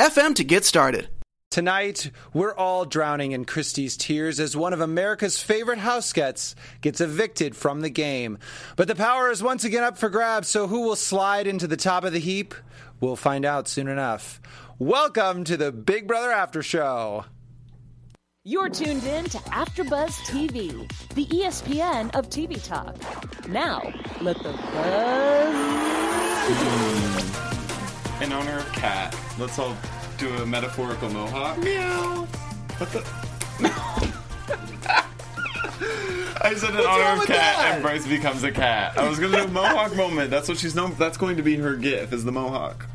anchor.fm to get started. Tonight, we're all drowning in Christie's tears as one of America's favorite house gets gets evicted from the game. But the power is once again up for grabs, so who will slide into the top of the heap? We'll find out soon enough. Welcome to the Big Brother After Show. You're tuned in to AfterBuzz TV, the ESPN of TV talk. Now, let the buzz begin. In honor of Kat, let's all do a metaphorical mohawk. Meow. What the? I said in What's honor of Kat, that? and Bryce becomes a cat. I was gonna do a mohawk moment. That's what she's known. That's going to be her gif. Is the mohawk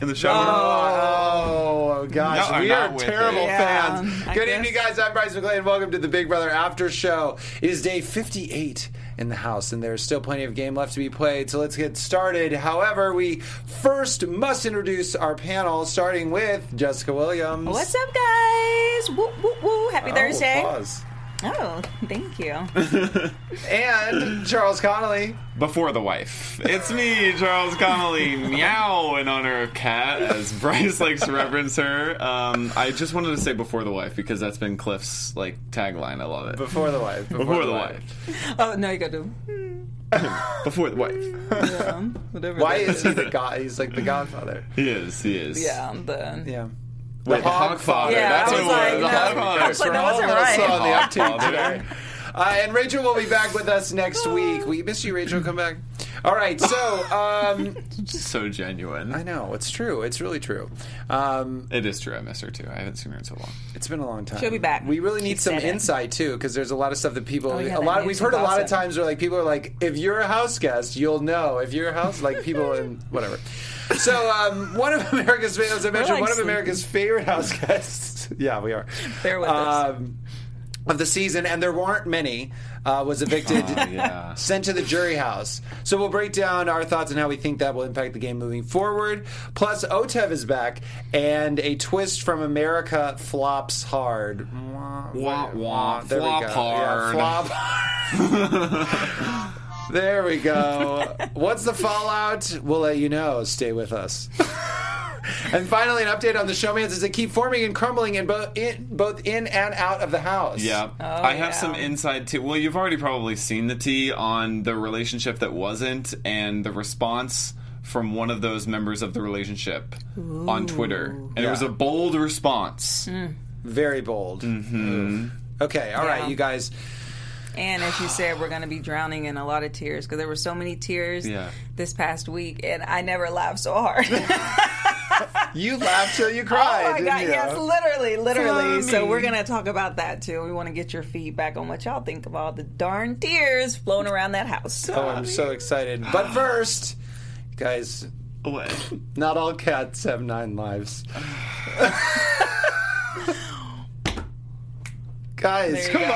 in the shower? Oh, gosh. No, we are terrible it. Yeah, fans. I Good guess. evening, guys. I'm Bryce McLean. Welcome to the Big Brother After Show. It is day 58 in the house, and there's still plenty of game left to be played, so let's get started. However, we first must introduce our panel, starting with Jessica Williams. What's up, guys? Woo, woo, woo. Happy Oh, Thursday. applause. Oh, thank you. And Charles Connolly. Before the wife. It's me, Charles Connolly, meow, in honor of Kat, as Bryce likes to reference her. Um, I just wanted to say before the wife because that's been Cliff's like tagline. I love it. Before the wife. Before, the, wife. Oh, no, you got to. Before the wife. Yeah, whatever. Why is he the god? He's like the godfather. He is. He is. Yeah, I'm the. Yeah. Wait, the Hogfather. Yeah, that's I what it was like, was. no. The Hogfather. I was like, that wasn't a little right. slow on the uptake Hogfather. today. Uh, and Rachel will be back with us next week. We miss you, Rachel. Come back. All right. So, um, So genuine. I know it's true. It's really true. Um, It is true. I miss her too. I haven't seen her in so long. it's been a long time. She'll be back. We really need She some insight too, because there's a lot of stuff that people. Oh, yeah, a that lot. We've heard a lot of times where like people are like, if you're a house guest, you'll know. If you're a house, like people and whatever. So um, one of America's, as I mentioned, like one of. America's favorite house guests. yeah, we are. Bear with us. Of the season, and there weren't many, uh, was evicted, Oh, yeah. sent to the jury house. So we'll break down our thoughts on how we think that will impact the game moving forward. Plus, OTEV is back, and a twist from America flops hard. Wah, wah. There we Flop go. hard. Yeah, flop. there we go. What's the fallout? We'll let you know. Stay with us. and finally, an update on the showmances as they keep forming and crumbling in both in, both in and out of the house. Yeah. Oh, I have yeah. some inside tea. Well, you've already probably seen the tea on the relationship that wasn't and the response from one of those members of the relationship on Twitter. And it was a bold response. Very bold. Mm-hmm. Okay, all right, Yeah. you guys. And as you said, we're going to be drowning in a lot of tears because there were so many tears Yeah. this past week, and I never laughed so hard. You laughed till you cry. Oh my god! you? Yes, literally, literally. So Funny. we're gonna talk about that too. We want to get your feedback on what y'all think of all the darn tears flowing around that house. Oh, I'm so excited. But first, guys, What? not all cats have nine lives. guys, come go. on.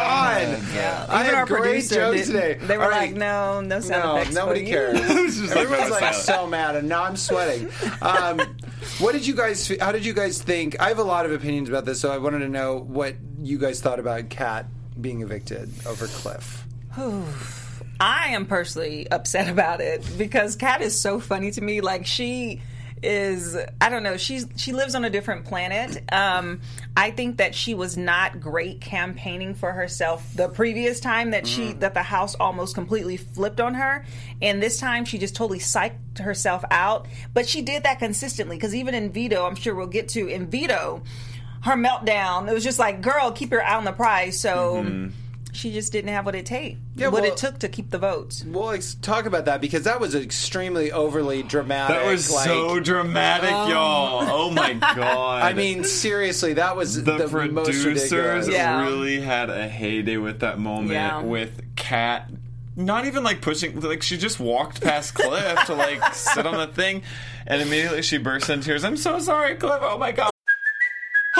Yeah, I Even have our great producer jokes today. They were All right. like, "No, no sound No, effects." nobody for cares. just Everyone's like so mad, and now I'm sweating. Um, what did you guys? How did you guys think? I have a lot of opinions about this, so I wanted to know what you guys thought about Kat being evicted over Cliff. I am personally upset about it because Kat is so funny to me. Like she is I don't know, she's she lives on a different planet. Um I think that she was not great campaigning for herself the previous time that she that the house almost completely flipped on her. And this time she just totally psyched herself out. But she did that consistently because even in Veto, I'm sure we'll get to in Veto, her meltdown, it was just like, girl, keep your eye on the prize. So she just didn't have what it take. Yeah, what well- it took to keep the votes. We'll ex- talk about that because that was extremely overly dramatic. That was like, so dramatic, um, y'all. Oh my god. I mean, seriously, that was the, the, producers ridiculous. Yeah. really had a heyday with that moment Yeah. with Kat not even like pushing like she just walked past Cliff to like sit on the thing and immediately she bursts into tears. I'm so sorry, Cliff. Oh my god.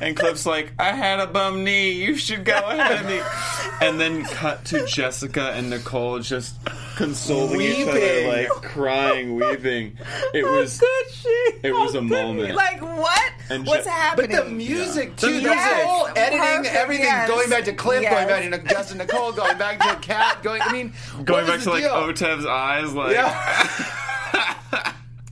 And Cliff's like, I had a bum knee. You should go ahead of me. And then cut to Jessica and Nicole just consoling each other, like crying, weeping. It was. Good shit. It was a moment. Like what? And What's Je- happening? But the music The too, music. the whole editing, perfect, everything, yes. going back to Cliff, Yes. going back to Justin Nicole, going back to Kat, going. I mean, Going was back the to like? Otev's eyes, like Yeah.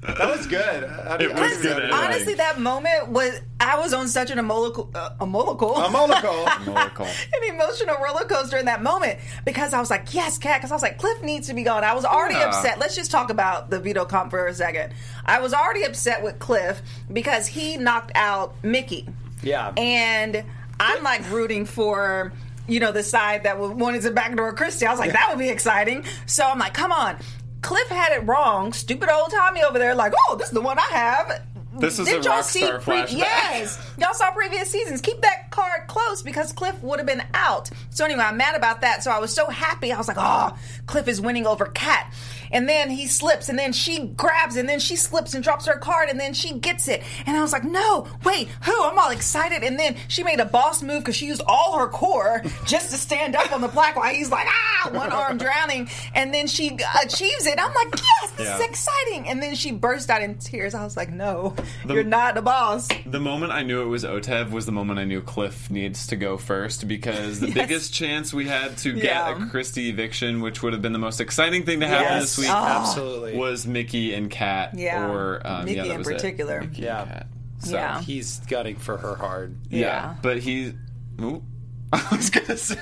that was good. How do you- It was good say editing. Honestly, that moment was I was on such an emotional, uh, emotional, A an emotional roller coaster in that moment because I was like, yes, Kat. Because I was like, Cliff needs to be gone. I was already Yeah. upset. Let's just talk about the veto comp for a second. I was already upset with Cliff because he knocked out Michie. Yeah. and I'm like rooting for. You know, the side that wanted to backdoor Christie. I was like, that would be exciting. So I'm like, come on. Cliff had it wrong. Stupid old Tommy over there, like, oh, this is the one I have. This is Did a y'all rock see star flashback. Yes, y'all saw previous seasons. Keep that card close because Cliff would have been out. So anyway, I'm mad about that. So I was so happy. I was like, oh, Cliff is winning over Kat. And then he slips, and then she grabs, and then she slips and drops her card, and then she gets it. And I was like, no, wait, who? I'm all excited. And then she made a boss move because she used all her core just to stand up on the plaque while he's like, ah, one arm drowning. And then she achieves it. I'm like, yes, this is exciting. And then she burst out in tears. I was like, no, you're not the boss. The moment I knew it was Otev was the moment I knew Cliff needs to go first because the Yes. biggest chance we had to get Yeah. a Christie eviction, which would have been the most exciting thing to happen Yes. this week, Oh. Absolutely. was Michie and Kat. Yeah. Or um, Michie yeah, in particular. Michie Yeah. and Kat. So, Yeah. He's gunning for her hard. yeah. Yeah. But he. Ooh. I was gonna say,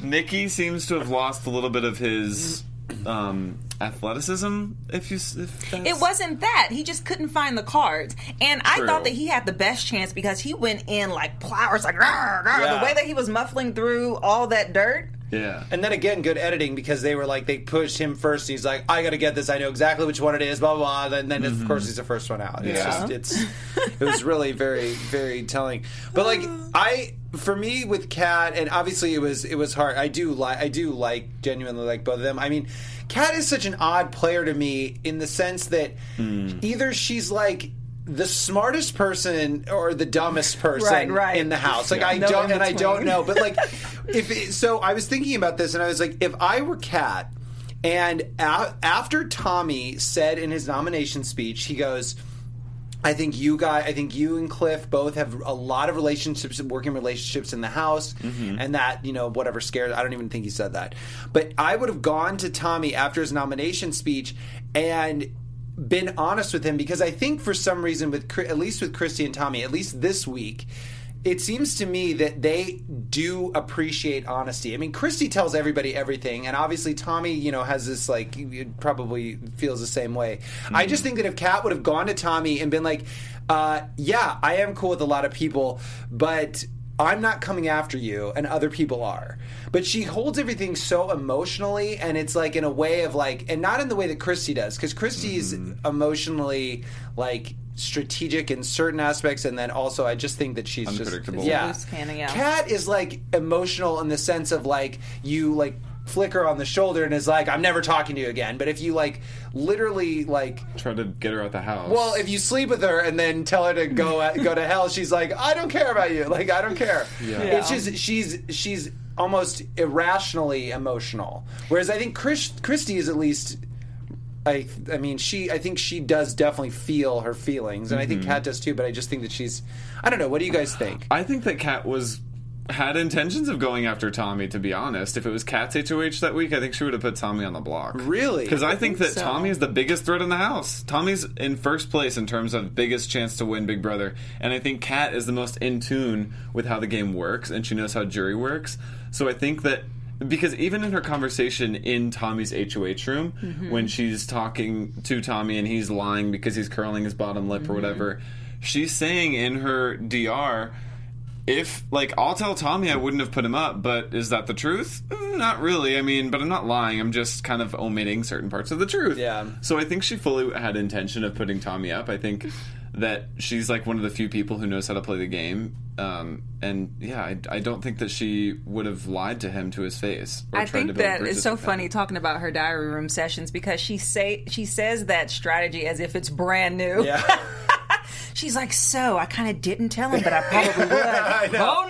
Michie seems to have lost a little bit of his um, athleticism. If you, s- if that's, It wasn't that. He just couldn't find the cards. And I thought that he had the best chance because he went in like plowers, like "Rawr, rawr." Yeah. the way that he was muffling through all that dirt. Yeah. And then again, good editing because they were like they pushed him first. He's like, I got to get this. I know exactly which one it is. Blah blah. blah. And then of mm-hmm. course he's the first one out. It's Yeah. just uh-huh. it's it was really very very telling. But like uh-huh. I for me with Kat and obviously it was it was hard. I do like I do like genuinely like both of them. I mean, Kat is such an odd player to me in the sense that hmm. either she's like the smartest person or the dumbest person Right, right. in the house. Like I No don't and I don't know. But like if it, so I was thinking about this and I was like if I were Kat and a- after Tommy said in his nomination speech he goes I think you guys, I think you and Cliff both have a lot of relationships, working relationships in the house, mm-hmm. and that you know whatever scares. I don't even think he said that, but I would have gone to Tommy after his nomination speech and been honest with him because I think for some reason with at least with Christie and Tommy, at least this week. It seems to me that they do appreciate honesty. I mean, Christie tells everybody everything, and obviously Tommy, you know, has this like probably feels the same way. I just think that if Kat would have gone to Tommy and been like, uh, "Yeah, I am cool with a lot of people, but I'm not coming after you, and other people are." But she holds everything so emotionally, and it's like in a way of like, and not in the way that Christie does, because Christie's mm-hmm. emotionally like strategic in certain aspects, and then also I just think that she's Unpredictable. just yeah. Loose cannon, yeah. Kat is like emotional in the sense of like you like flicker on the shoulder and is like I'm never talking to you again. But if you like literally like Try to get her out the house. well, if you sleep with her and then tell her to go go to hell, she's like, I don't care about you. Like I don't care. It's just she's she's almost irrationally emotional. Whereas I think Chris, Christie is at least. I, I mean, she. I think she does definitely feel her feelings, and I think mm-hmm. Kat does too. But I just think that she's. I don't know. What do you guys think? I think that Kat was had intentions of going after Tommy. To be honest, if it was Kat's HOH that week, I think she would have put Tommy on the block. Really? Because I think that so. Tommy is the biggest threat in the house. Tommy's in first place in terms of biggest chance to win Big Brother, and I think Kat is the most in tune with how the game works, and she knows how jury works. So I think that. Because even in her conversation in Tommy's HOH room, mm-hmm. when she's talking to Tommy and he's lying because he's curling his bottom lip or mm-hmm. whatever, she's saying in her DR, if like I'll tell Tommy I wouldn't have put him up, but is that the truth? Mm, Not really. I mean, but I'm not lying. I'm just kind of omitting certain parts of the truth. Yeah. So I think she fully had intention of putting Tommy up. I think that she's like one of the few people who knows how to play the game. Um, and yeah, I, I don't think that she would have lied to him to his face. Or I think build that it's so with him. funny talking about her diary room sessions because she say she says that strategy as if it's brand new. Yeah. She's like, so I kind of didn't tell him, but I probably would. know. Oh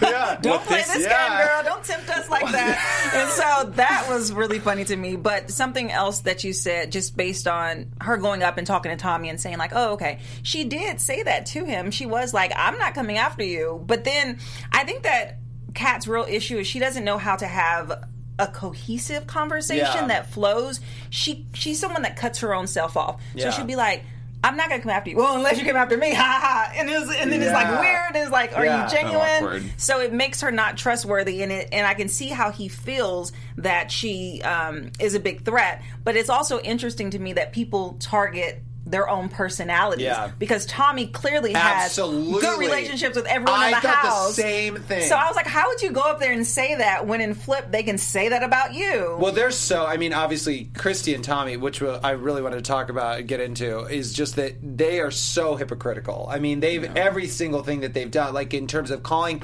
no! Yeah. Don't With play this- this, yeah. game, girl. Don't tempt us like that. and so that was really funny to me. But something else that you said, just based on her going up and talking to Tommy and saying like, oh okay, she did say that to him. She was like, I'm not coming after you. But then I think that Kat's real issue is she doesn't know how to have a cohesive conversation Yeah. that flows. She she's someone that cuts her own self off. Yeah. So she'd be like, I'm not gonna come after you. Well, unless you come after me, ha ha. ha. And, it was, and then it's like Yeah. weird. It's like, are Yeah. you genuine? So it makes her not trustworthy and it, and I can see how he feels that she um, is a big threat. But it's also interesting to me that people target their own personalities Yeah. because Tommy clearly has Absolutely. good relationships with everyone I in the thought the house. same thing. So I was like, how would you go up there and say that when in flip they can say that about you? Well, they're so. I mean, obviously, Christie and Tommy, which I really wanted to talk about and get into, is just that they are so hypocritical. I mean, they've every single thing that they've done, like in terms of calling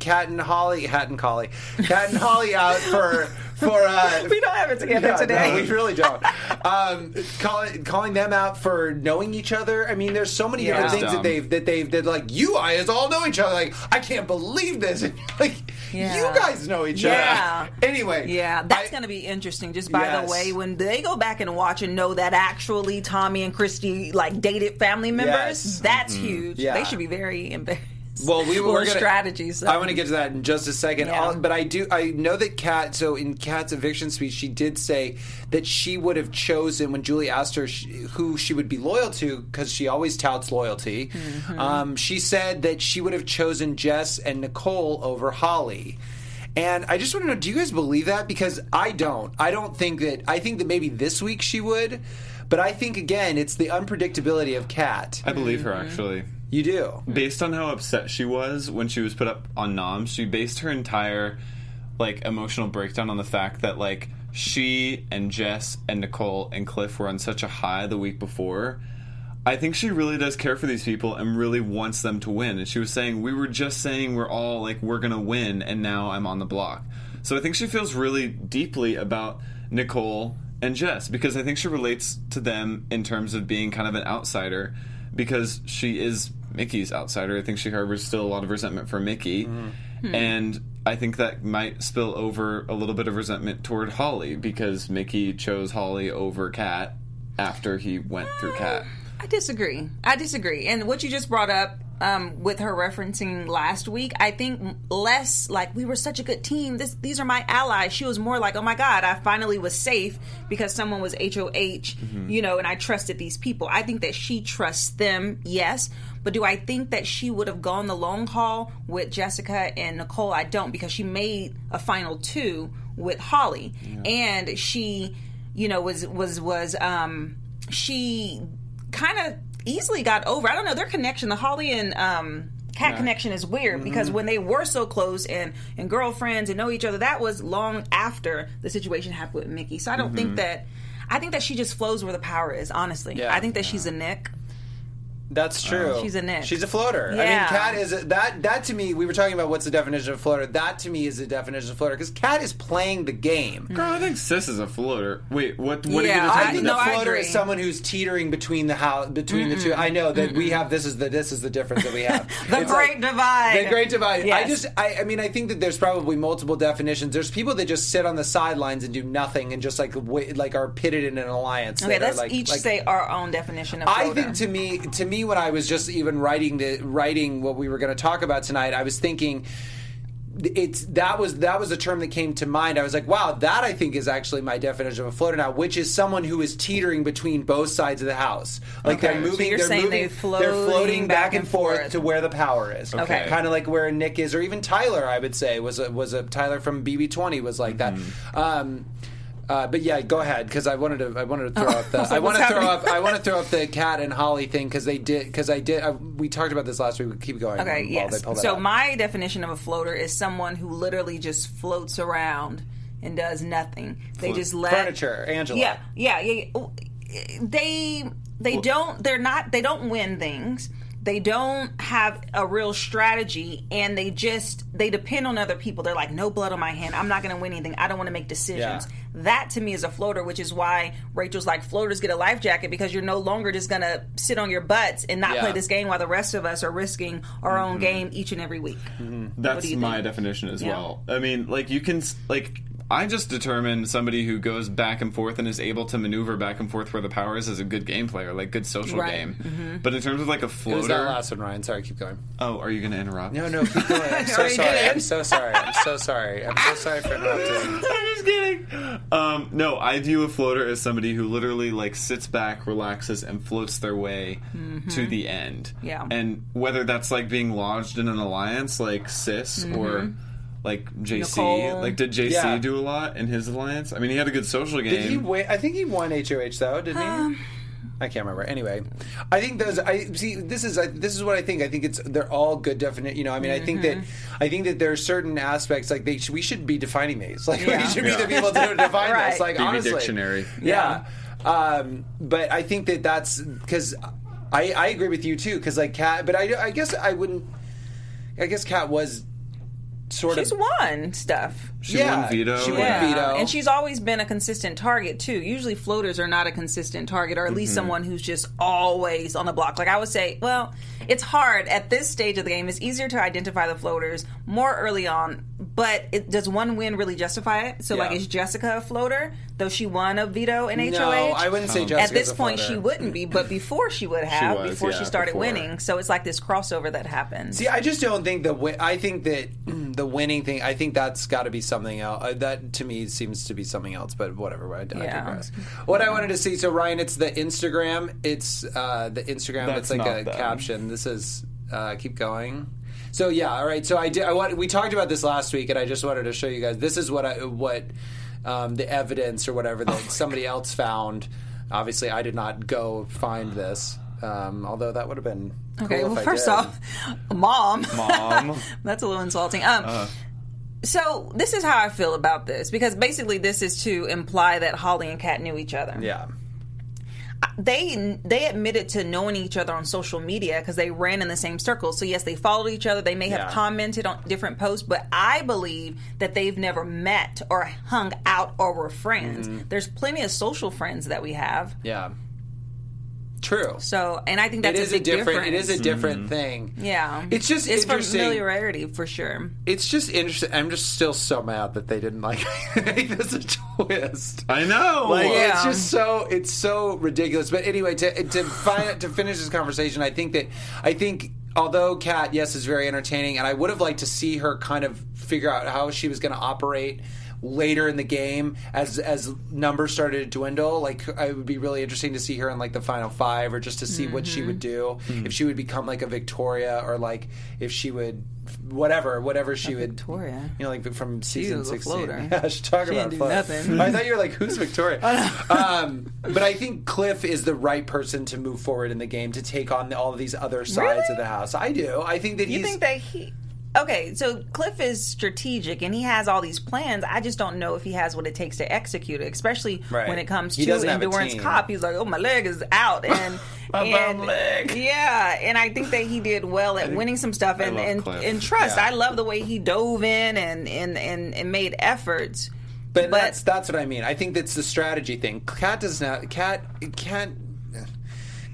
Kat and Holly, Hat and Collie, Kat and Holly out for for. Uh, we don't have it together Yeah, today. No, we really don't. um, calling calling them out for knowing each other. I mean, there's so many different Yeah. things that they've that they've that like you guys all know each other. Like I can't believe this. And like Yeah. you guys know each Yeah. other. Anyway, Yeah, that's I- going to be interesting. Just by Yes. the way, when they go back and watch and know that actually Tommy and Christie like dated family members, Yes. that's huge. Yeah. They should be very embarrassed. Well, we were gonna, strategies. so. I want to get to that in just a second. Yeah. But I do. I know that Kat. So in Kat's eviction speech, she did say that she would have chosen when Julie asked her sh- who she would be loyal to because she always touts loyalty. Mm-hmm. Um, she said that she would have chosen Jess and Nicole over Holly. And I just want to know, do you guys believe that? Because I don't. I don't think that. I think that maybe this week she would, but I think again it's the unpredictability of Kat. I believe Mm-hmm. her actually. You do. based on how upset she was when she was put up on nom she based her entire like emotional breakdown on the fact that like she and jess and nicole and cliff were on such a high the week before. I think she really does care for these people and really wants them to win. And she was saying we were just saying we're all like we're gonna win and now i'm on the block. So i think she feels really deeply about nicole and jess because i think she relates to them in terms of being kind of an outsider because she is Michie's outsider. I think she harbors still a lot of resentment for Michie. Mm-hmm. Hmm. And I think that might spill over a little bit of resentment toward Holly because Michie chose Holly over Kat after he went through Kat. I disagree. I disagree. And what you just brought up um, with her referencing last week, I think less like we were such a good team. This, these are my allies. She was more like, oh my god, I finally was safe because someone was HOH, mm-hmm. you know, and I trusted these people. I think that she trusts them, yes. But do I think that she would have gone the long haul with Jessica and Nicole? I don't because she made a final two with Holly, and she, you know, was was was um she kind of easily got over. I don't know their connection, the Holly and um Kat connection is weird because when they were so close and and girlfriends and know each other, that was long after the situation happened with Michie. So I don't think that. I think that she just flows where the power is. Honestly, Yeah. I think that she's a Nick. That's true. She's a Nick. She's a floater. I mean, Yeah. Kat is a, that. That to me, we were talking about what's the definition of floater. That to me is the definition of floater because Kat is playing the game. Girl, I think Sis is a floater. Wait, what? What Yeah, are you I just think no, the I floater is someone who's teetering between the house, between the two. I know that we have this is the this is the difference that we have. The It's great divide. The great divide. I just I, I mean I think that there's probably multiple definitions. There's people that just sit on the sidelines and do nothing and just like wait, like are pitted in an alliance. Okay, let's like- each like- say our own definition of Floater. I think to me, to me, when I was just even writing the writing what we were going to talk about tonight, I was thinking it's that was that was a term that came to mind. I was like, wow, that I think is actually my definition of a floater now, which is someone who is teetering between both sides of the house. Like Okay. they're So moving, you're they're saying moving, they're they're floating floating back, back and and forth, forth. to where the power is. Okay. kind of like where Nick is, or even Tyler. I would say was a, was a Tyler from BB20 was like that. Um, Uh, but yeah, go ahead because I wanted to. I wanted to throw up the. I like, want to throw up. I want to throw up the Kat and Holly thing because they did. Because I did. I, we talked about this last week. We keep going. Okay, while yes. They pull that So up. my definition of a floater is someone who literally just floats around and does nothing. They just let Furniture, Angela. Yeah, yeah, yeah. yeah. They they don't. They're not. They don't win things. They don't have a real strategy, and they just they depend on other people. They're like, no blood on my hand. I'm not going to win anything. I don't want to make decisions. Yeah. That to me is a floater, which is why Rachel's like, floaters get a life jacket because you're no longer just going to sit on your butts and not Yeah. play this game while the rest of us are risking our own mm-hmm. game each and every week. Mm-hmm. That's do you my definition as Yeah. well. I mean, like you can like I just determine somebody who goes back and forth and is able to maneuver back and forth where the power is as a good game player, like good social Right. game. But in terms of like a It was floater, that last one, Ryan. Sorry, keep going. oh, are you going to interrupt? No, no, keep going. I'm so sorry. I'm so sorry. I'm so sorry. I'm so sorry for interrupting. I'm just kidding. Um, no, I view a floater as somebody who literally like sits back, relaxes, and floats their way to the end. Yeah. And whether that's like being lodged in an alliance like Sis or like JC, Nicole. like did JC Yeah. do a lot in his alliance? I mean, he had a good social game. Did he win? I think he won HOH though, didn't he? I can't remember. Anyway, I think those. I see. This is. I, this is what I think. I think it's. They're all good. Definite. You know. I mean. I think that. I think that there are certain aspects like they. Should, we should be defining these. Like we Yeah. should be the people to define Right. this. Like BB honestly. dictionary. Yeah. Um, but I think that that's because I, I agree with you too. Because like Kat, but I, I guess I wouldn't. I guess Kat was sort She's of. won stuff. She yeah, won veto. She won Yeah, veto. and she's always been a consistent target too. Usually, floaters are not a consistent target, or at least mm-hmm. someone who's just always on the block. Like I would say, well, it's hard at this stage of the game. It's easier to identify the floaters more early on, but it, does one win really justify it? So, like, is Jessica a floater? Though she won a veto in no, HOH. I wouldn't say Jessica. At this a point, floater. she wouldn't be, but before she would have, was, before she started before. winning. So it's like this crossover that happens. See, I just don't think the. Wi- I think that mm, the winning thing. I think that's got to be something else. Uh, that to me seems to be something else. But whatever. I, I Yeah. digress. What I wanted to see. So Ryan, it's the Instagram. It's uh, the Instagram. That's That's like a them. caption. This is. Uh, keep going. So yeah, all right. So I did. I want. We talked about this last week, and I just wanted to show you guys. This is what I what um, the evidence or whatever that somebody else found. Obviously, I did not go find this. Um, although that would have been Okay, cool well, if I first did. off, mom. Mom. That's a little insulting. Um, So this is how I feel about this because basically this is to imply that Holly and Kat knew each other. Yeah. They they admitted to knowing each other on social media because they ran in the same circles. So yes, they followed each other. They may have Yeah. commented on different posts, but I believe that they've never met or hung out or were friends. Mm-hmm. There's plenty of social friends that we have. Yeah. True. So, and I think that's is a a different. It difference. is a different mm-hmm. thing. yeah. It's just it's interesting. familiarity for sure. It's just interesting. I'm just still so mad that they didn't like make this a twist. I know. Like Yeah. it's just so it's so ridiculous. But anyway, to to find to finish this conversation, I think that I think although Kat, yes, is very entertaining, and I would have liked to see her kind of figure out how she was going to operate later in the game as as numbers started to dwindle like it would be really interesting to see her in like the final five or just to see what she would do if she would become like a victoria or like if she would whatever whatever she would Victoria? you know like from season was a 16 floater. yeah she's talking She about didn't do nothing. I thought you were like, who's Victoria? um, but I think Cliff is the right person to move forward in the game to take on all of these other sides Really? of the house. I do. I think that You he's. think that he? Okay, so Cliff is strategic and he has all these plans. I just don't know if he has what it takes to execute it, especially Right. when it comes He to endurance cop. He's like, "Oh, my leg is out," and My and leg. yeah, and I think that he did well at winning some stuff and and, and trust. Yeah. I love the way he dove in and and and, and made efforts. but, but- that's that's what I mean. I think that's the strategy thing. Kat does not. Kat can't.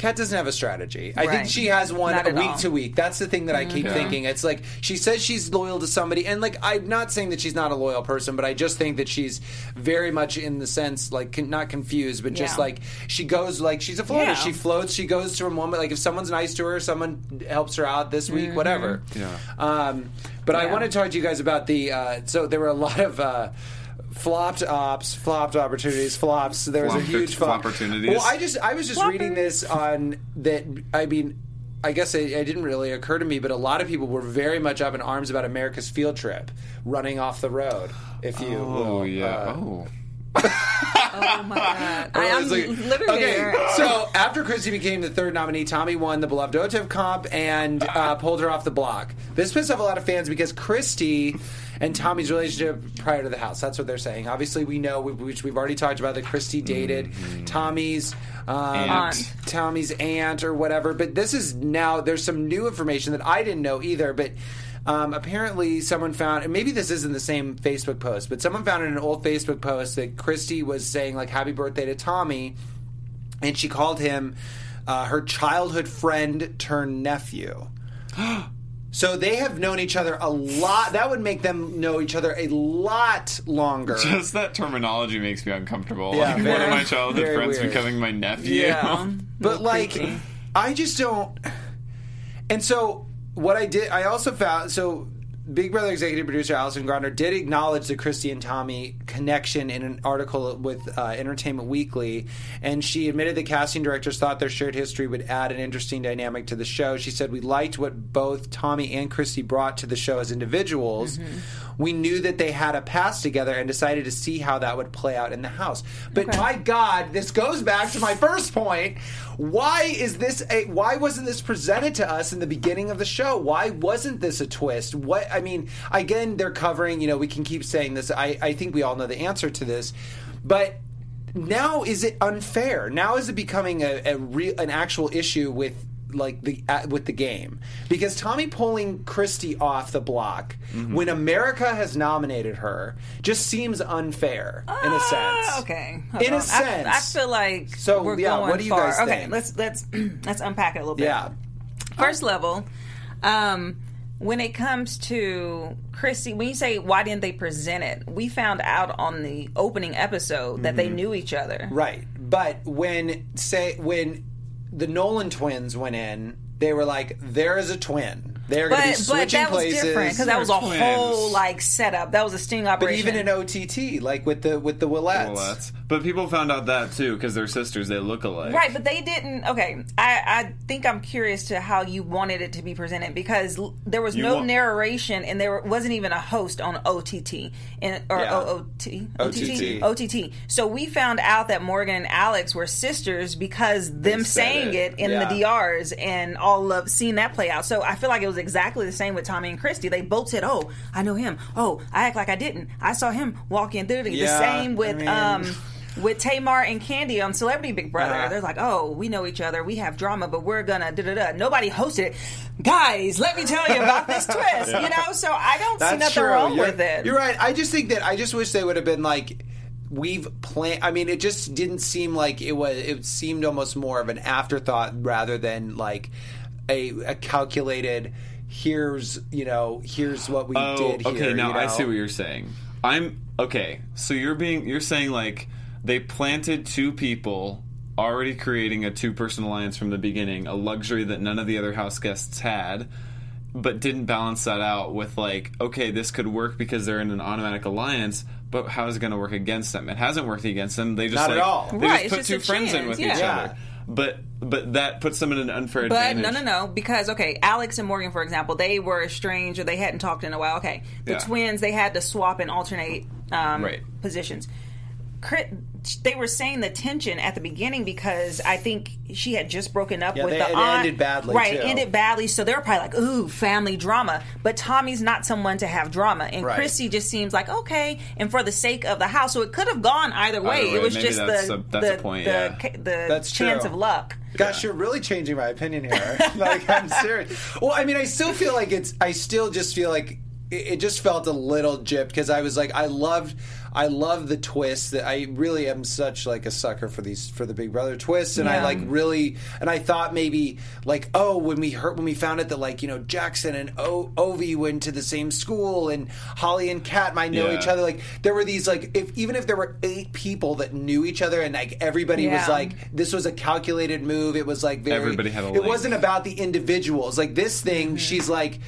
Kat doesn't have a strategy. I think Right. she has one Not at week all. to week. That's the thing that I keep thinking. It's like she says she's loyal to somebody, and like I'm not saying that she's not a loyal person, but I just think that she's very much in the sense like con- not confused, but just Yeah. like she goes like she's a floater. Yeah. She floats. She goes from moment. Like if someone's nice to her, someone helps her out this week, whatever. Yeah. Um, but I Mm-hmm. Yeah. want to talk to you guys about the. Uh, so there were a lot of. Uh, Flopped ops, flopped opportunities, flops. There was a huge flop. opportunities. Well, I just I was just reading this on that. I mean, I guess it, it didn't really occur to me, but a lot of people were very much up in arms about America's field trip running off the road. If you, Oh will, yeah. uh, oh. Oh my god! I am was like- literally okay, there. so after Christie became the third nominee, Tommy won the beloved OTEV comp and uh, pulled her off the block. This pissed off a lot of fans because Christie and Tommy's relationship prior to the house. That's what they're saying. Obviously, we know, which we've already talked about, that Christie dated Tommy's um, Aunt. Tommy's aunt or whatever. But this is now there's some new information that I didn't know either. But um, apparently, someone found, and maybe this isn't the same Facebook post, but someone found in an old Facebook post that Christie was saying like "Happy birthday to Tommy," and she called him uh, her childhood friend turned nephew. So they have known each other a lot. That would make them know each other a lot longer. Just that terminology makes me uncomfortable. Yeah, like one of my childhood friends weird. becoming my nephew. Yeah. but like i just don't and so what i did i also found so big brother executive producer allison Grodner did acknowledge the christy and tommy connection in an article with uh, entertainment weekly and she admitted the casting directors thought their shared history would add an interesting dynamic to the show. She said we liked what both tommy and christy brought to the show as individuals. We knew that they had a past together and decided to see how that would play out in the house. But my god this goes back to my first point why is this a why wasn't this presented to us in the beginning of the show? Why wasn't this a twist? What i mean again they're covering you know we can keep saying this. I, I think we all know the answer to this. But now is it unfair? Now is it becoming a, a real an actual issue with like the uh, with the game because Tommy pulling Christie off the block Mm-hmm. when America has nominated her just seems unfair in a sense. Ah, okay. Hold In a on. I- sense. I, feel like So, we're yeah, going what do you far. guys okay, think? let's let's let's unpack it a little bit. Yeah. First level, um, when it comes to Christie, when you say why didn't they present it, we found out on the opening episode that Mm-hmm. they knew each other. Right. But when say when the Nolan twins went in, they were like, "There is a twin. They're going to be But but switching that was places." different because that was a Twins. whole like setup. That was a sting operation. but even in OTT, like with the with the Willetts, Well, that's, but people found out that too because they're sisters. They look alike. Right, but they didn't. Okay, I, I think I'm curious to how you wanted it to be presented because there was You no want- narration and there wasn't even a host on OTT and or Yeah. OOT OTT. OTT. So we found out that Morgan and Alex were sisters because them saying it. it, in Yeah. the DRs and all of seeing that play out. So I feel like it was exactly the same with Tommy and Christie. They both said, "Oh, I know him. Oh, I act like I didn't. I saw him walk in." The Yeah, same with I mean- um with Tamar and Kandi on Celebrity Big Brother. Uh-huh. They're like, oh, we know each other. We have drama, but we're gonna da da da. Nobody hosted it. Guys, let me tell you about this twist. You know, so I don't see nothing wrong you're, with it. You're right. I just think that I just wish they would have been like we've planned. I mean, it just didn't seem like it was. It seemed almost more of an afterthought rather than like a, a calculated. Here's you know here's what we Oh, did. okay. now you know? I see what you're saying. I'm okay. So you're being you're saying like they planted two people already creating a two person alliance from the beginning, a luxury that none of the other house guests had, but didn't balance that out with like, okay, this could work because they're in an automatic alliance, but how is it going to work against them? It hasn't worked against them. They just Not at like all. they Right, just put just two a friends in with yeah. each other. But but that puts them in an unfair But advantage. no, no, no. Because okay, Alex and Morgan, for example, they were estranged or they hadn't talked in a while. Okay, the Yeah. twins they had to swap and alternate um, Right. positions. Crit- They were saying the tension at the beginning because I think she had just broken up Yeah, with they- the it aunt. ended badly, right? It too. ended badly, so they were probably like, "Ooh, family drama." But Tommy's not someone to have drama, and Right. Chrissy just seems like okay, and for the sake of the house, so it could have gone either way. Either way, it was maybe just that's the a- that's the a point, the, yeah. ca- the That's chance true. of luck. Gosh, you're really changing my opinion here. like I'm serious. Well, I mean, I still feel like it's. I still just feel like it, it just felt a little gypped because I was like, I loved, I love the twist. That I really am such like a sucker for these for the Big Brother twists, and I like really, and I thought maybe like oh when we heard when we found out that like you know Jackson and o- Ovi went to the same school and Holly and Kat might know Yeah. each other. Like there were these like if even if there were eight people that knew each other and like everybody was like this was a calculated move. It was like very. Everybody had a It link. wasn't about the individuals. Like this thing, mm-hmm. she's like,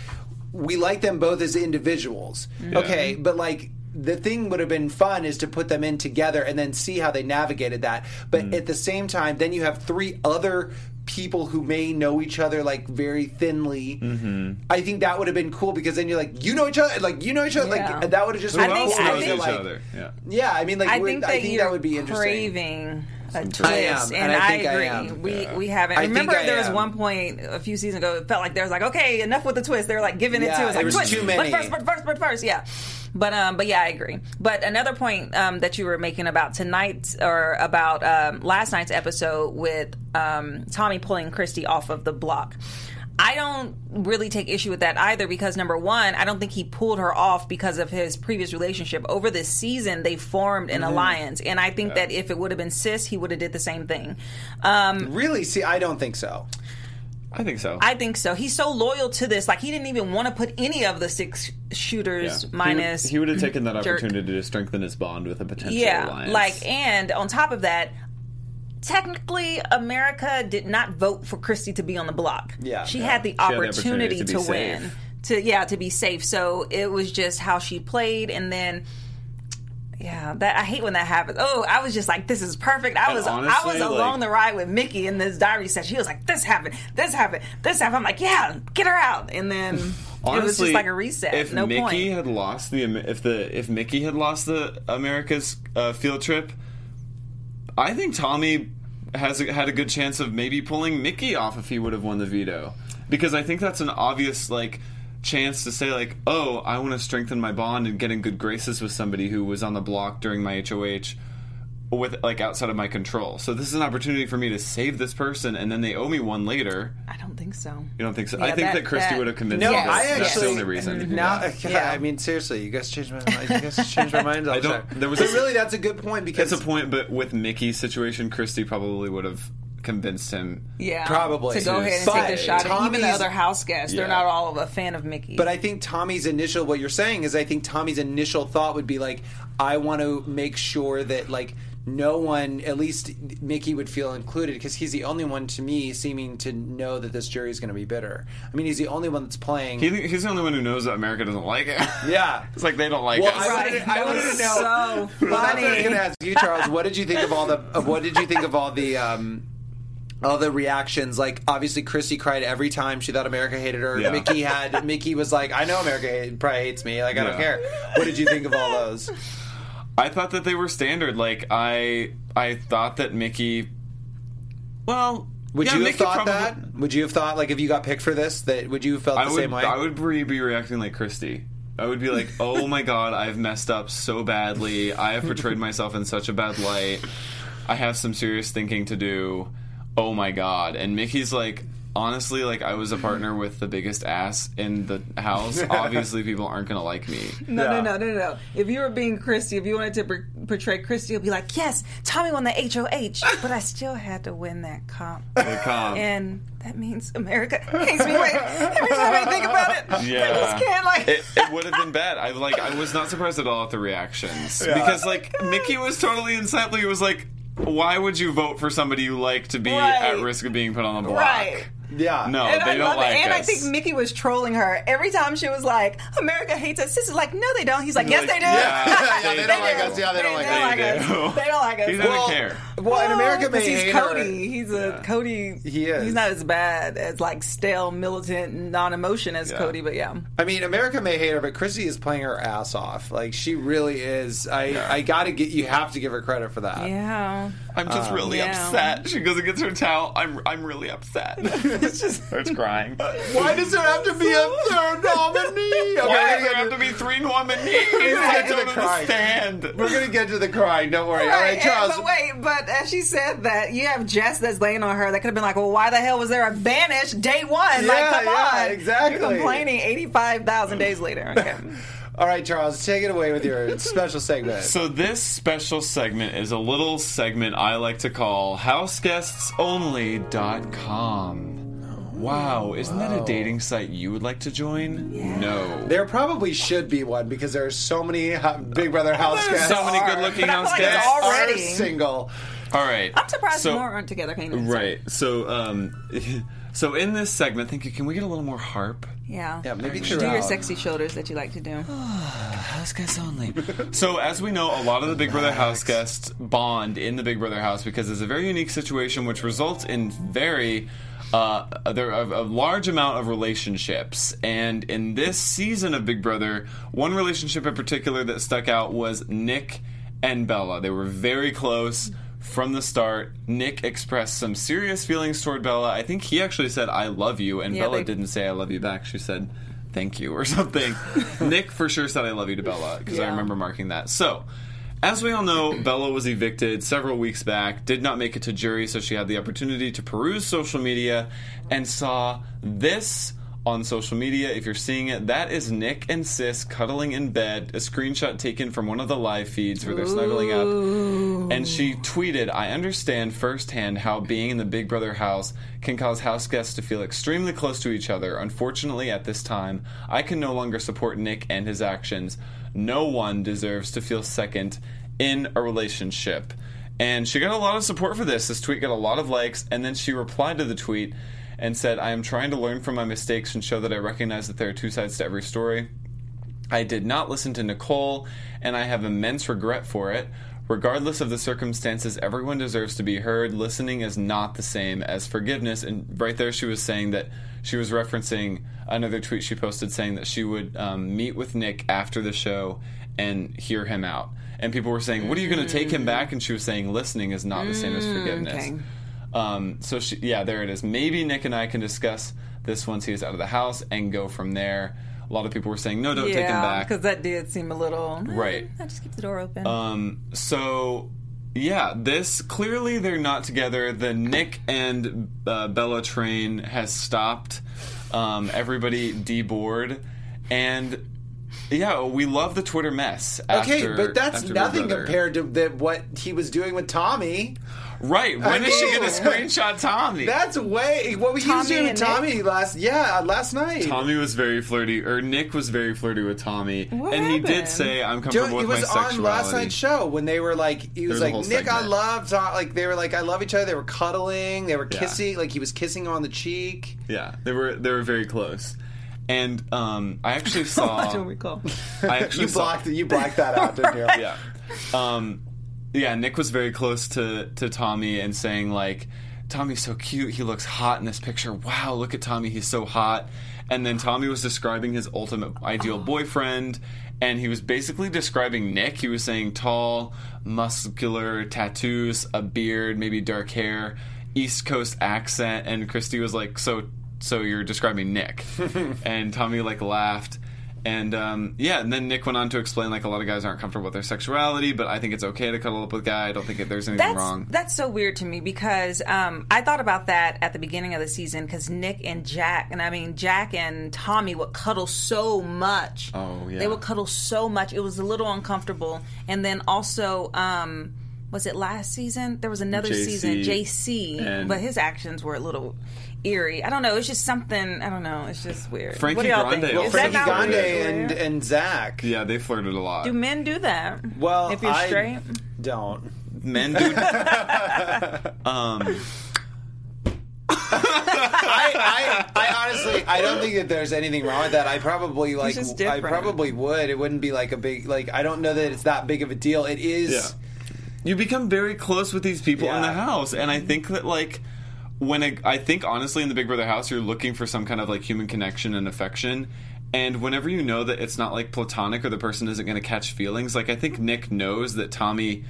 we like them both as individuals. Okay, but like. The thing would have been fun is to put them in together and then see how they navigated that. But at the same time, then you have three other people who may know each other like very thinly. Mm-hmm. I think that would have been cool because then you're like, you know each other, like you know each other, Yeah. like that would have just been I think- else cool. I knows They're each like- other? Yeah. Yeah, I mean, like I think that I think that would be interesting. craving a twist, I am, and I I agree. am. We we haven't. I think remember, I there was one point a few seasons ago. It felt like there was like, okay, enough with the twist. They were like giving it Yeah, to us there like was twist, too many. but first, but first, but first, yeah. But um, but yeah, I agree. But another point um, that you were making about tonight or about um, last night's episode with um, Tommy pulling Christie off of the block. I don't really take issue with that either because number one, I don't think he pulled her off because of his previous relationship. Over this season, they formed Mm-hmm. an alliance, and I think that if it would have been Sis, he would have did the same thing. Um, Really? See, I don't think so. I think so. I think so. He's so loyal to this. Like he didn't even want to put any of the six shooters Yeah. minus. He, would have taken that Jerk. opportunity to strengthen his bond with a potential yeah, alliance. like and on top of that. Technically, America did not vote for Christie to be on the block. Yeah. she Yeah. had the She had the opportunity, opportunity to to, safe. win. To yeah, to be safe. So it was just how she played, and then yeah, that I hate when that happens. Oh, I was just like, this is perfect. I And was I honestly, was like- along the ride with Michie in this diary session. She was like, this happened, this happened, this happened. I'm like, yeah, get her out, and then it was Honestly, just like a reset. If no Michie point. had lost the if the if Michie had lost the America's uh, field trip, I think Tommy has had a good chance of maybe pulling Michie off if he would have won the veto, because I think that's an obvious like chance to say like, oh, I want to strengthen my bond and get in good graces with somebody who was on the block during my HOH. With like outside of my control, so this is an opportunity for me to save this person, and then they owe me one later. I don't think so. You don't think so? Yeah, I think that- that, Christie that- would have convinced No, me. Yes, that I that's actually the only reason. to do now. Yeah. I mean, seriously, you guys changed my mind. You guys changed my mind. I don't- there was But a- really that's a good point because That's a point, but with Michie's situation, Christie probably would have convinced him. Yeah, Probably. to go ahead and But take the shot. And even the other house guests, they're not all a fan of Michie. But I think Tommy's initial, what you're saying is, I think Tommy's initial thought would be like, I want to make sure that like no one, at least Michie, would feel included because he's the only one to me seeming to know that this jury is going to be bitter. I mean, he's the only one that's playing. He, he's the only one who knows that America doesn't like it. yeah. it's like they don't like Well, us. I wanted, Right. I wanted was to know. so Well, that's I was going to ask you, Charles. What did you think of all the? Of what did you think of all the? Um, all the reactions, like obviously Christie cried every time she thought America hated her. Yeah. Michie had Michie was like, "I know America hate, probably hates me. Like I don't care." What did you think of all those? I thought that they were standard. Like I, I thought that Michie. Well, Would yeah, you have thought probably- that? Would you have thought like if you got picked for this that would you have felt I the would. same way? I would be reacting like Christie. I would be like, "Oh my god, I've messed up so badly. I have portrayed myself in such a bad light. I have some serious thinking to do. Oh my god!" And Michie's like, "Honestly, like I was a partner with the biggest ass in the house. Obviously, people aren't gonna like me." no, Yeah. no, no, no, no. If you were being Christie, if you wanted to per- portray Christie, you'd be like, yes, Tommy won the HOH, but I still had to win that comp. The comp. And that means America hates me. Wait, every time I think about it, I Yeah. just can't like. it, it would have been bad. I like. I was not surprised at all at the reactions because like oh Michie was totally insightful. He was like, "Why would you vote for somebody you like to be Right. at risk of being put on the block?" Right. Yeah. No, And they I don't love like it. And us. I think Michie was trolling her every time she was like, "America hates us." Sis is like, "No, they don't." He's like, "Yes, Like, they do." yeah, yeah, they don't like us. Yeah, they don't like us. like They us. do. They don't like us. He doesn't Well, care. Well, in America, may because he's hate Cody. her. He's a Cody. He is. He's not as bad as like stale, militant, non-emotion as Yeah. Cody, but yeah. I mean, America may hate her, but Christie is playing her ass off. Like she really is. I I gotta get. You have to give her credit for that. Yeah. I'm just um, really yeah. upset. She goes and gets her towel. I'm I'm really upset. it's just starts crying. Why does there have to be a third nominee? Okay, Why does gonna there have to- to be three nominees? I get to the don't crying. understand. We're gonna get to the crying. Don't worry. All Right, right, and- Charles. but wait, but as she said that, you have Jess that's laying on her. That could have been like, well, why the hell was there a banish day one? like, Yeah, come yeah, on, exactly. You're complaining eighty-five thousand days later. Okay. All right, Charles, take it away with your special segment. So this special segment is a little segment I like to call houseguestsonly.com. Wow, isn't that a dating site you would like to join? No. There probably should be one because there are so many uh, Big Brother house guests. so many good-looking But I feel house like it's guests. all- are already. single. All right. I'm surprised so, more aren't together. Can you Right. So, um, So in this segment, thank you. Can we get a little more harp? Yeah. Yeah, maybe Do your throughout. sexy shoulders that you like to do. House guests only. so, as we know, a lot of the Big Brother house guests bond in the Big Brother house because it's a very unique situation, which results in very. Uh, there are a, a large amount of relationships, and in this season of Big Brother, one relationship in particular that stuck out was Nick and Bella. They were very close from the start. Nick expressed some serious feelings toward Bella. I think he actually said, "I love you," and Yeah, Bella they- didn't say, "I love you" back. She said, "Thank you" or something. Nick for sure said, "I love you" to Bella because I remember marking that. So. As we all know, Bella was evicted several weeks back, did not make it to jury, so she had the opportunity to peruse social media and saw this on social media. If you're seeing it, that is Nick and Sis cuddling in bed, a screenshot taken from one of the live feeds where they're snuggling up. And she tweeted, I understand firsthand how being in the Big Brother house can cause house guests to feel extremely close to each other. Unfortunately, at this time, I can no longer support Nick and his actions. No one deserves to feel second in a relationship. And she got a lot of support for this. This tweet got a lot of likes, and then she replied to the tweet and said, I am trying to learn from my mistakes and show that I recognize that there are two sides to every story. I did not listen to Nicole, and I have immense regret for it. Regardless of the circumstances, everyone deserves to be heard. Listening is not the same as forgiveness. And right there, she was saying that she was referencing another tweet she posted saying that she would um, meet with Nick after the show and hear him out. And people were saying, What are you going to take him back? And she was saying, Listening is not the same as forgiveness. okay. Um, so she, yeah, there it is. Maybe Nick and I can discuss this once he is out of the house and go from there. A lot of people were saying, no, don't take him back. because that did seem a little. eh, Right. I just keep the door open. Um, so yeah, this clearly they're not together. The Nick and uh, Bella train has stopped. Um, everybody deboard, and yeah, we love the Twitter mess. Okay, after- but that's nothing compared to the, what he was doing with Tommy. Right? When I is she going to screenshot Tommy? That's way what he was Tommy doing with and Tommy last. Yeah, last night. Tommy was very flirty, or Nick was very flirty with Tommy, What and he did say, "I'm Joe, comfortable it with was on last night's show when they were like, he was was like, whole Nick, I love Tom. Like they were like, I love each other. They were cuddling. They were Yeah. kissing. Like he was kissing her on the cheek. Yeah, they were they were very close, and um, I actually I saw. don't recall. I actually You saw- blocked you blacked that out, didn't you? yeah. Um, yeah, Nick was very close to, to Tommy and saying, like, Tommy's so cute. He looks hot in this picture. Wow, look at Tommy. He's so hot. And then Tommy was describing his ultimate ideal boyfriend. And he was basically describing Nick. He was saying tall, muscular, tattoos, a beard, maybe dark hair, East Coast accent. And Christie was like, "So, so you're describing Nick?" and Tommy like laughed. And um, yeah, and then Nick went on to explain like a lot of guys aren't comfortable with their sexuality, but I think it's okay to cuddle up with a guy. I don't think there's anything That's wrong. that's so weird to me because um, I thought about that at the beginning of the season because Nick and Jack and I mean Jack and Tommy would cuddle so much. Oh, yeah. they would cuddle so much. It was a little uncomfortable. And then also, um, was it last season? There was another JC season, JC, but his actions were a little eerie. I don't know. It's just something. I don't know. It's just weird. Frankie what do y'all Grande think? also Is that Frankie Grande weird? and and Zach. yeah, they flirted a lot. do men do that? Well, if you're I straight. don't. Men do. um, I, I, I honestly, I don't think that there's anything wrong with that. I probably like, just I probably would. It wouldn't be like a big, like, I don't know that it's that big of a deal. It is. Yeah. you become very close with these people in the house, and I think that like when a, I think honestly in the Big Brother house, you're looking for some kind of like human connection and affection. And whenever you know that it's not like platonic or the person isn't going to catch feelings, like I think Nick knows that Tommy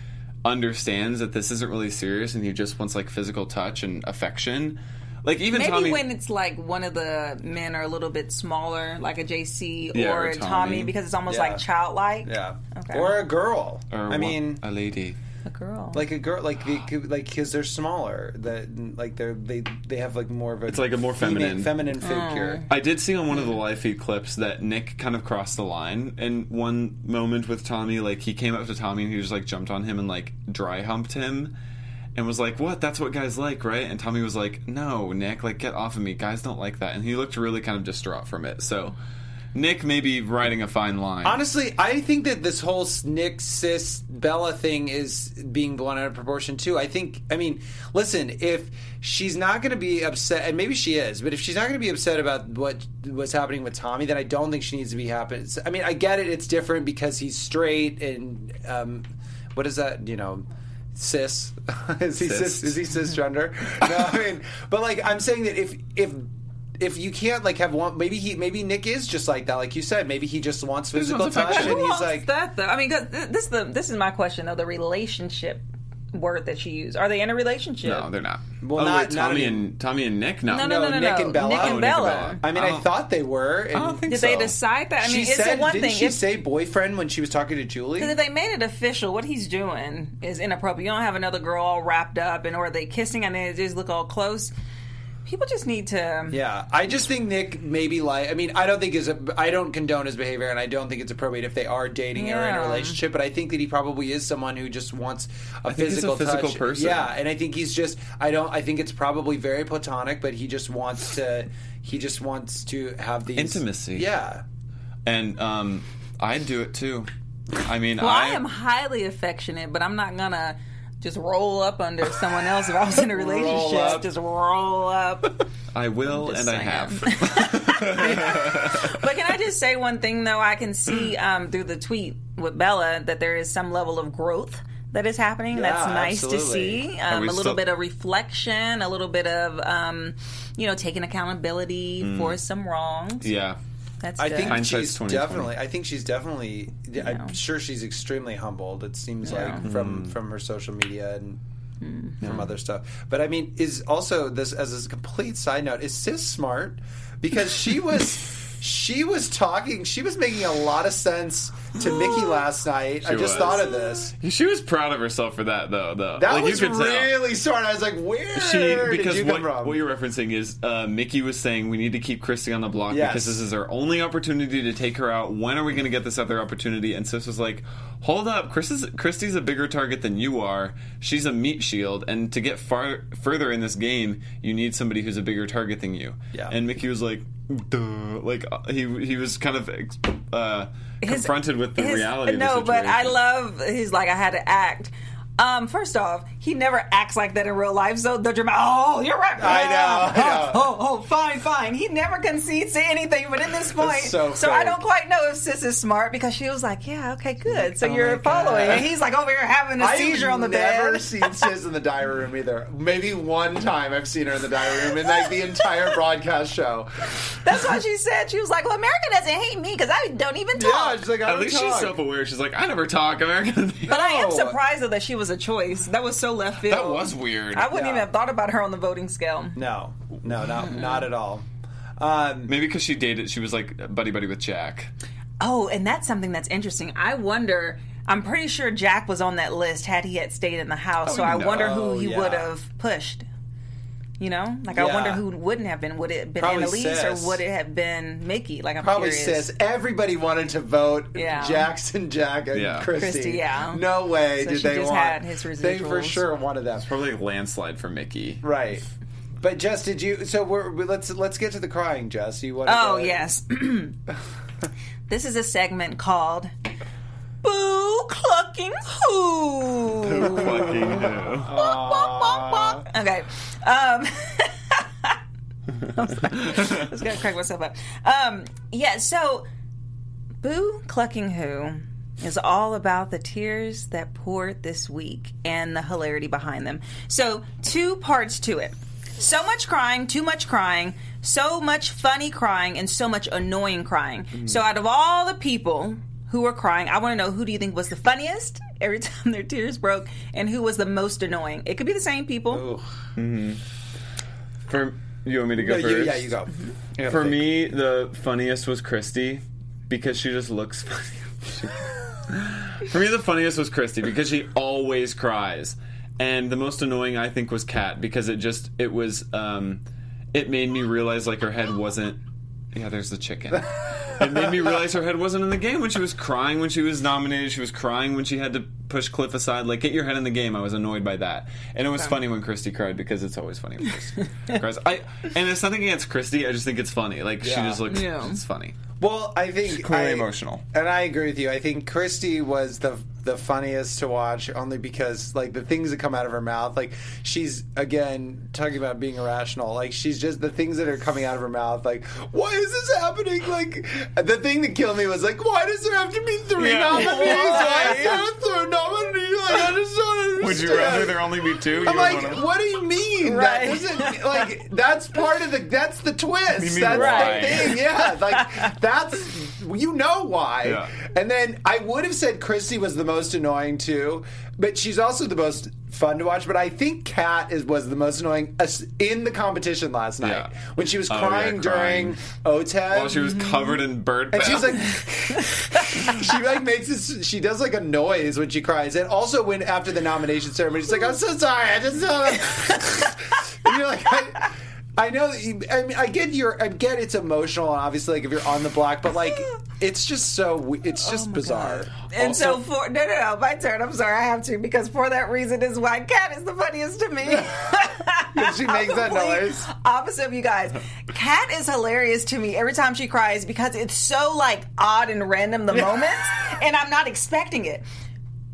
understands that this isn't really serious and he just wants like physical touch and affection. Like even Maybe Tommy, when it's like one of the men are a little bit smaller, like a JC Yeah, or, or Tommy. Tommy, because it's almost Yeah. like childlike. Yeah. Okay. Or a girl. or I one- mean, a lady. A girl. like a girl, like the, like because they're smaller. That like they're they they have like more of a. It's like a more feminine- feminine figure. Oh. I did see on one of the live feed clips that Nick kind of crossed the line in one moment with Tommy. Like he came up to Tommy and he just like jumped on him and like dry humped him, and was like, "What? That's what guys like, right?" And Tommy was like, "No, Nick, like get off of me. Guys don't like that." And he looked really kind of distraught from it. So, Nick may be riding a fine line. Honestly, I think that this whole Nick sis Bella thing is being blown out of proportion too. I think, I mean, listen, if she's not going to be upset, and maybe she is, but if she's not going to be upset about what what's happening with Tommy, then I don't think she needs to be happy. I mean, I get it; it's different because he's straight, and um, what is that? You know. Cis is he cis, Cis. is he cisgender? no, I mean, but like I'm saying that if if if you can't like have one, maybe he maybe Nick is just like that, like you said. Maybe he just wants physical touch, affection. and he's wants like, that though? I mean, 'cause th- this is the this is my question though. The relationship word that you use. Are they in a relationship? no, they're not. Well, oh, not- wait, Tommy any- and Tommy and Nick. No, No, no, no, no, Nick no. and Bella? Oh, Nick Oh, and Nick Bella. I mean, I Oh. thought they were. And I don't think Did so. they decide that? I mean, she it's said, the one didn't thing. she if, say boyfriend when she was talking to Julie? Because if they made it official, what he's doing is inappropriate. You don't have another girl all wrapped up, and or are they kissing and they just look all close. People just need to. Yeah, I just think Nick maybe like. I mean, I don't think is a. I don't condone his behavior, and I don't think it's appropriate if they are dating or in a Yeah. relationship. But I think that he probably is someone who just wants a think he's a physical, physical touch. person. Yeah, and I think he's just. I don't. I think it's probably very platonic, but he just wants to. He just wants to have these Intimacy. Yeah, and um, I'd do it too. I mean, Well, I am highly affectionate, but I'm not gonna just roll up under someone else if I was in a relationship. up. Just roll up. I will, just and I have. But can I just say one thing though? I can see um, through the tweet with Bella that there is some level of growth that is happening. That's Yeah, nice to see. Um, a little still- bit of reflection, a little bit of um, you know taking accountability for some wrongs. yeah. That's I good. think Hindsight's she's 2020. definitely. I think she's definitely. I'm sure she's extremely humbled. It seems like from mm-hmm. from her social media and mm-hmm. from other stuff. But I mean, is also this as a complete side note? Is Sis smart? Because she was. She was talking. She was making a lot of sense to Michie last night. I just was. thought of this. She was proud of herself for that, though. Though That like, was you could tell. really smart. I was like, "Where She did because you what, come from?" what you're referencing is uh, Michie was saying we need to keep Christie on the block Yes. because this is our only opportunity to take her out. When are we going to get this other opportunity? And Sis was like, "Hold up, Chris is, Christie's a bigger target than you are. She's a meat shield, and to get far further in this game, you need somebody who's a bigger target than you." Yeah. And Michie was like, "Duh," like uh, he he was kind of uh, His- confronted with the his- reality. of the No, but I love. He's like, I had to act. Um, first off, he never acts like that in real life. So the dramatic. Oh, you're right. I know, I oh, know. Oh, oh, oh, fine, fine. He never concedes to anything. But at this point, so I don't quite know if Sis is smart because she was like, "Yeah, okay, good." So oh you're following, God. and he's like over here having a I've seizure on the bed. I've never seen Sis in the diary room either. Maybe one time I've seen her in the diary room in like the entire broadcast show. That's what she said. She was like, "Well, America doesn't hate me because I don't even Yeah, talk." she's like, I At don't least she's self-aware. She's like, I never talk America. but I am surprised though that she was a choice. That was so left field. that was weird. I wouldn't Yeah. even have thought about her on the voting scale. No, no, not not at all. Um, Maybe because she dated, she was like buddy buddy with Jack. Oh, and that's something that's interesting. I wonder. I'm pretty sure Jack was on that list had he had stayed in the house. so I no. wonder who he Yeah. would have pushed. You know, like I wonder who wouldn't have been. Would it have been Probably Analyse Sis. or would it have been Michie? Like I'm probably curious. Sis. Everybody wanted to vote Yeah. Jackson, Jack, and Yeah. Christie. Christie, yeah. No way So did she they just want. had his they for sure wanted that. Probably a landslide for Michie. Right. But Jess, did you? So we're let's let's get to the crying, Jess. You want? Oh yes. this is a segment called "Boo Clucking Who." Fucking hell. Okay. Um, I'm sorry. I was gonna crack myself up. Um, yeah. So, Boo Clucking Who is all about the tears that poured this week and the hilarity behind them. So, two parts to it. So much crying, too much crying, so much funny crying, and so much annoying crying. So, out of all the people who were crying, I want to know who do you think was the funniest every time their tears broke, and who was the most annoying? It could be the same people. For you want me to go No, first? you, yeah, you go. You For think. me, the funniest was Christie because she just looks funny. For me, the funniest was Christie because she always cries, and the most annoying I think was Kat because it just it was um, it made me realize like her head wasn't. Yeah, there's the chicken. it made me realize her head wasn't in the game when she was crying when she was nominated. She was crying when she had to push Cliff aside. Like, get your head in the game. I was annoyed by that, and it was funny when Christie cried because it's always funny when Christie cries. I and it's nothing against Christie. I just think it's funny. Like she just looks. Yeah. It's funny. Well, I think clearly I- emotional. and I agree with you. I think Christie was the the funniest to watch, only because like the things that come out of her mouth, like she's again talking about being irrational. Like she's just the things that are coming out of her mouth. Like, why is this happening? Like the thing that killed me was like, why does there have to be three Yeah. nominees? Why is there a third nominee? Like, I just don't understand. Would you rather there only be two? You I'm like, wanna- what do you mean? Right. That doesn't like that's part of the that's the twist. That's why? the thing. Yeah, like that's you know why. Yeah. And then I would have said Christie was the most annoying too, but she's also the most fun to watch. But I think Kat is was the most annoying uh, in the competition last night Yeah. when she was Oh, yeah, crying during crying. OTEV. While she was covered in bird And she's like, she like makes this. She does like a noise when she cries, and also when after the nomination ceremony, she's like, "I'm so sorry, I just." Uh, and you're like, I, I know. You, I mean, I get your. I get it's emotional, and obviously, like if you're on the block, but like it's just so. we- It's oh just bizarre. And so for no no no my turn. I'm sorry I have to because for that reason is why Kat is the funniest to me. she makes that noise. Opposite of you guys. Kat is hilarious to me every time she cries because it's so like odd and random the moments, and I'm not expecting it.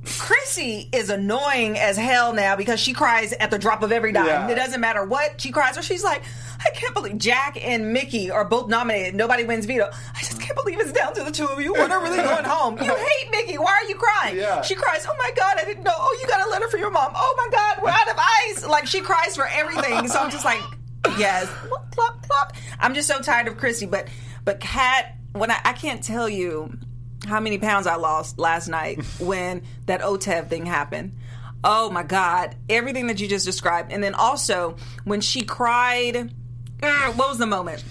Chrissy is annoying as hell now because she cries at the drop of every dime. Yeah. It doesn't matter what she cries, or she's like, I can't believe Jack and Michie are both nominated. Nobody wins veto. I just can't believe it's down to the two of you. When are really going home? You hate Michie. Why are you crying? Yeah. She cries, Oh my God, I didn't know. Oh, you got a letter for your mom. Oh my God, we're out of ice. Like she cries for everything. So I'm just like, Yes. Plop, plop, plop. I'm just so tired of Chrissy. But but Kat, when I, I can't tell you how many pounds I lost last night when that OTEV thing happened. Oh my God. Everything that you just described. And then also when she cried, uh, what was the moment?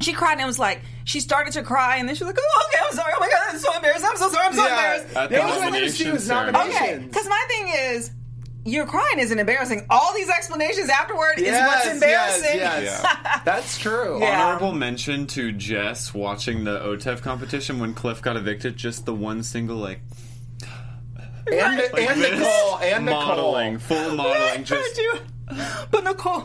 She cried and it was like, she started to cry and then she was like, oh, okay, I'm sorry. Oh my God, I'm so embarrassed. I'm so sorry. I'm so embarrassed. At It was when she was ceremony. nominated. Okay, because my thing is, your crying isn't embarrassing. All these explanations afterward is what's embarrassing. Yes, yes. That's true. Yeah. Honorable mention to Jess watching the OTEV competition when Cliff got evicted. Just the one single like And, like and this, Nicole. And Nicole. modeling, full modeling. Just you. But Nicole,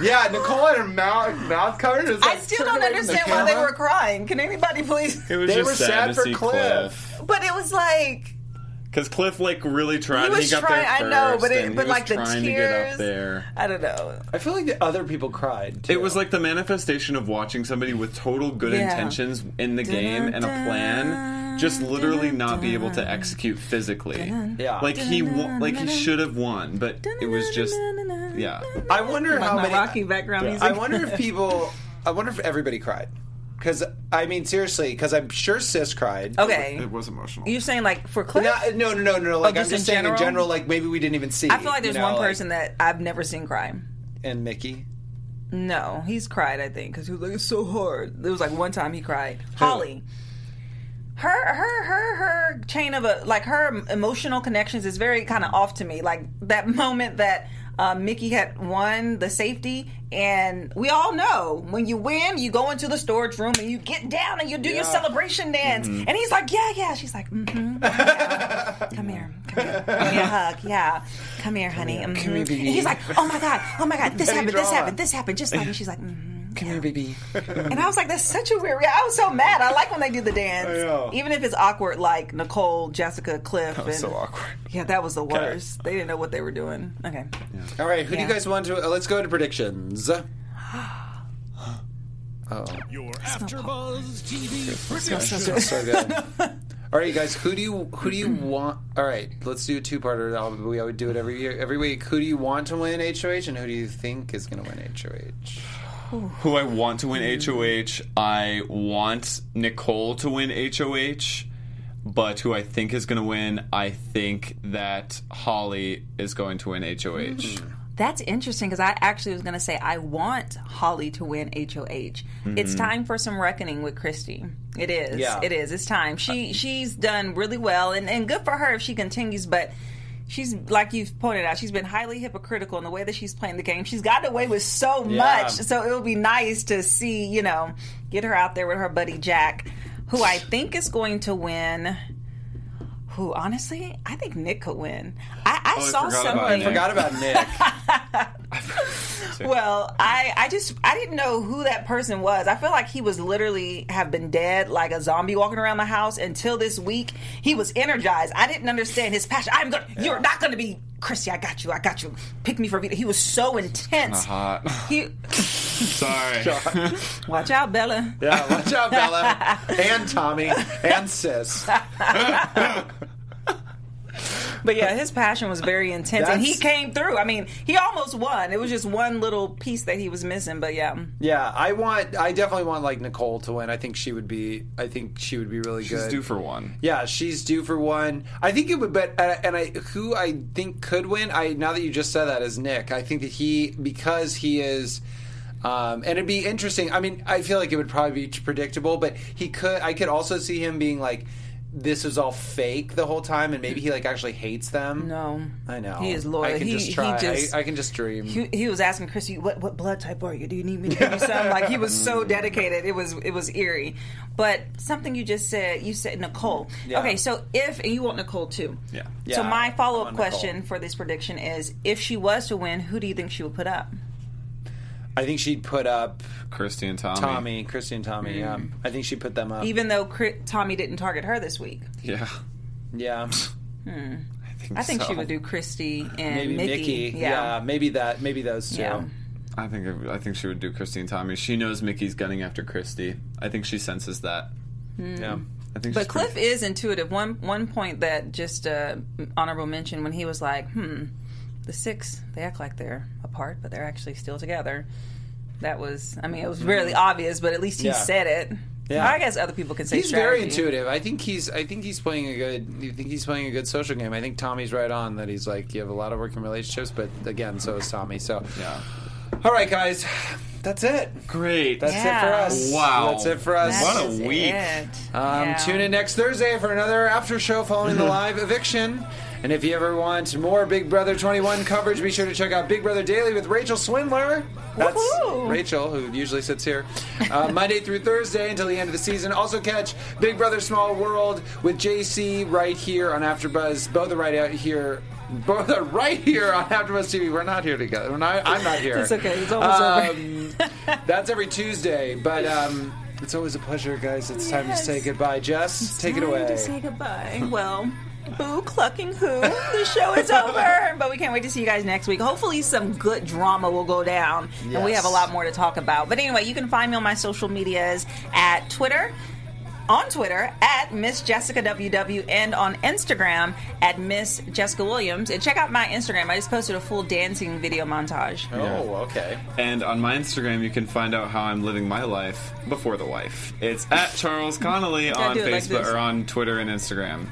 Yeah, Nicole had her mouth mouth covered. It was I still don't away from the understand why they were crying. Can anybody please? it was They just were sad, sad to for see Cliff. Cliff But it was like because Cliff like really tried. He and was got trying- there I know, but it- but, like, the trying to get tears- up there. I don't know. I feel like the other people cried. Too. It was like the manifestation of watching somebody with total good Yeah. intentions in the game and a plan, just literally not be able to execute physically. Yeah. Like he, won, like he should have won, but it was just, yeah. I wonder how my many. Rocky background music. I wonder if people. I wonder if everybody cried. Because I mean, seriously, because I'm sure Sis cried. Okay, It was emotional. you saying like for Cliff? No, no, no, no, no. Like oh, just I'm just in saying in general? general. Like maybe we didn't even see. I feel like there's you know, one like- person that I've never seen cry. and Michie. No, he's cried. I think because he was like, "It's so hard." There was like one time he cried. Holly, her her her her chain of a like her emotional connections is very kind of off to me. Like that moment that uh, Michie had won the safety, and we all know when you win, you go into the storage room and you get down and you do your celebration dance. Mm-hmm. And he's like, "Yeah, yeah." She's like, "Mm-hmm." yeah. Come here, come here, give me a hug. Yeah, come here, honey. mhm." here, And baby. he's like, "Oh my god, oh my god, this happened, this happened, this happened." Just like, and she's like, mm-hmm. Come here, baby. And I was like, that's such a weird. I was so mad. I like when they do the dance, even if it's awkward, like Nicole, Jessica, Cliff. That was and, so awkward. Yeah, that was the worst. They didn't know what they were doing. Okay. All right, who do you guys want to? Uh, let's go to predictions. Oh, Your AfterBuzz TV prediction. so good. All right, you guys. Who do you who do you want? All right, let's do a two-parter. I'll- We always do it every year, every week. Who do you want to win HOH, and who do you think is going to win HOH? Who I want to win HOH, I want Nicole to win HOH, but who I think is going to win, I think that Holly is going to win HOH. Hmm. That's interesting because I actually was going to say I want Holly to win HOH. It's hmm. time for some reckoning with Christie. It is. Yeah. It is. It's time. She uh, she's done really well and, and good for her if she continues, but she's like you've pointed out, she's been highly hypocritical in the way that she's playing the game. She's gotten away with so much. So it would be nice to see, you know, get her out there with her buddy Jack, who I think is going to win. Who honestly, I, think Nick could win. I, I Oh, I saw forgot about something. Nick. Forgot about Nick. Well, I, I just I didn't know who that person was. I feel like he was literally have been dead like a zombie walking around the house until this week. He was energized. I didn't understand his passion. I'm gonna you're not gonna be Christie, I got you, I got you. Pick me for veto. He was so intense. Hot. He Sorry. watch out, Bella. Yeah, watch out, Bella. and Tommy. And Sis. But yeah, his passion was very intense, and he That's- came through. I mean, he almost won. It was just one little piece that he was missing. But yeah, Yeah, I want. I definitely want like Nicole to win. I think she would be. I think she would be really good. She's due for one. Yeah, she's due for one. I think it would, but uh, and I who I think could win. I now that you just said that is Nick. I think that he because he is. Um, and it'd be interesting. I mean, I feel like it would probably be predictable, but he could. I could also see him being like, "This is all fake the whole time," and maybe he like actually hates them. no, I know He is loyal. I can He- just try. just- I, I can just dream. he, he was asking Chrissy, "What what blood type are you? Do you need me to give you some?" Like he was so dedicated. It was it was eerie. But something you just said, you said Nicole. Yeah. Okay, so if and you want Nicole too. Yeah. Yeah, so my follow up want Nicole. question for this prediction is: If she was to win, who do you think she would put up? I think she'd put up Christie and Tommy. Tommy, Christie and Tommy. Yeah, Mm. I think she'd put them up. Even though Cri- Tommy didn't target her this week, Yeah. yeah, I think, I think so. she would do Christie and maybe Michie. Michie. Yeah. maybe that. Maybe those two. Yeah. I think I think she would do Christie and Tommy. She knows Michie's gunning after Christie. I think she senses that. Yeah. I think. But she's pretty- Cliff is intuitive. One one point that just uh, honorable mention when he was like, "Hmm, the six they act like they're apart, but they're actually still together." That was, I mean, it was really obvious, but at least he Mm-hmm. Yeah. said it. Yeah. I guess other people can say He's very intuitive. I think he's. I think he's playing a good. I think he's playing a good social game. I think Tommy's right on that. He's like you have a lot of working relationships, but again, so is Tommy. So, Yeah. all right, guys, that's it. Great. That's it for us. Wow. that's it for us. That What a week. Um, Yeah. Tune in next Thursday for another after show following the live eviction. And if you ever want more Big Brother 21 coverage, be sure to check out Big Brother Daily with Rachel Swindler. That's Woohoo! Rachel, who usually sits here. Uh, Monday through Thursday until the end of the season. Also catch Big Brother Small World with JC right here on AfterBuzz. Both are right out here. Both are right here on AfterBuzz TV. We're not here together. We're not, I'm not here. It's okay. It's almost over. Um, that's every Tuesday, but um, it's always a pleasure, guys. It's time to say goodbye. Jess, take it away. to say goodbye. Well, boo clucking who? The show is over, but we can't wait to see you guys next week. Hopefully, some good drama will go down, and we have a lot more to talk about. But anyway, you can find me on my social medias at Twitter. On Twitter at Miss Jessica WW and on Instagram at Miss Jessica Williams. And check out my Instagram. I just posted a full dancing video montage. Oh, okay. And on my Instagram, you can find out how I'm living my life before the wife. It's at Charles Connolly on do it like Facebook or on Twitter and Instagram.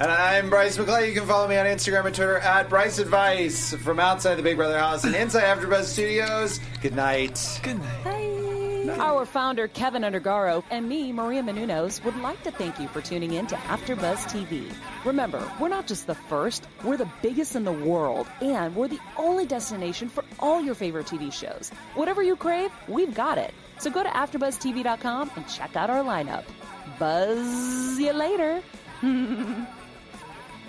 And I'm Bryce McClay. You can follow me on Instagram and Twitter at Bryce Advice from outside the Big Brother house and inside AfterBuzz Studios. Good night. Good night. Our founder, Kevin Undergaro, and me, Maria Menounos, would like to thank you for tuning in to AfterBuzz TV. Remember, we're not just the first, we're the biggest in the world, and we're the only destination for all your favorite TV shows. Whatever you crave, we've got it. So go to AfterBuzzTV.com and check out our lineup. Buzz you later.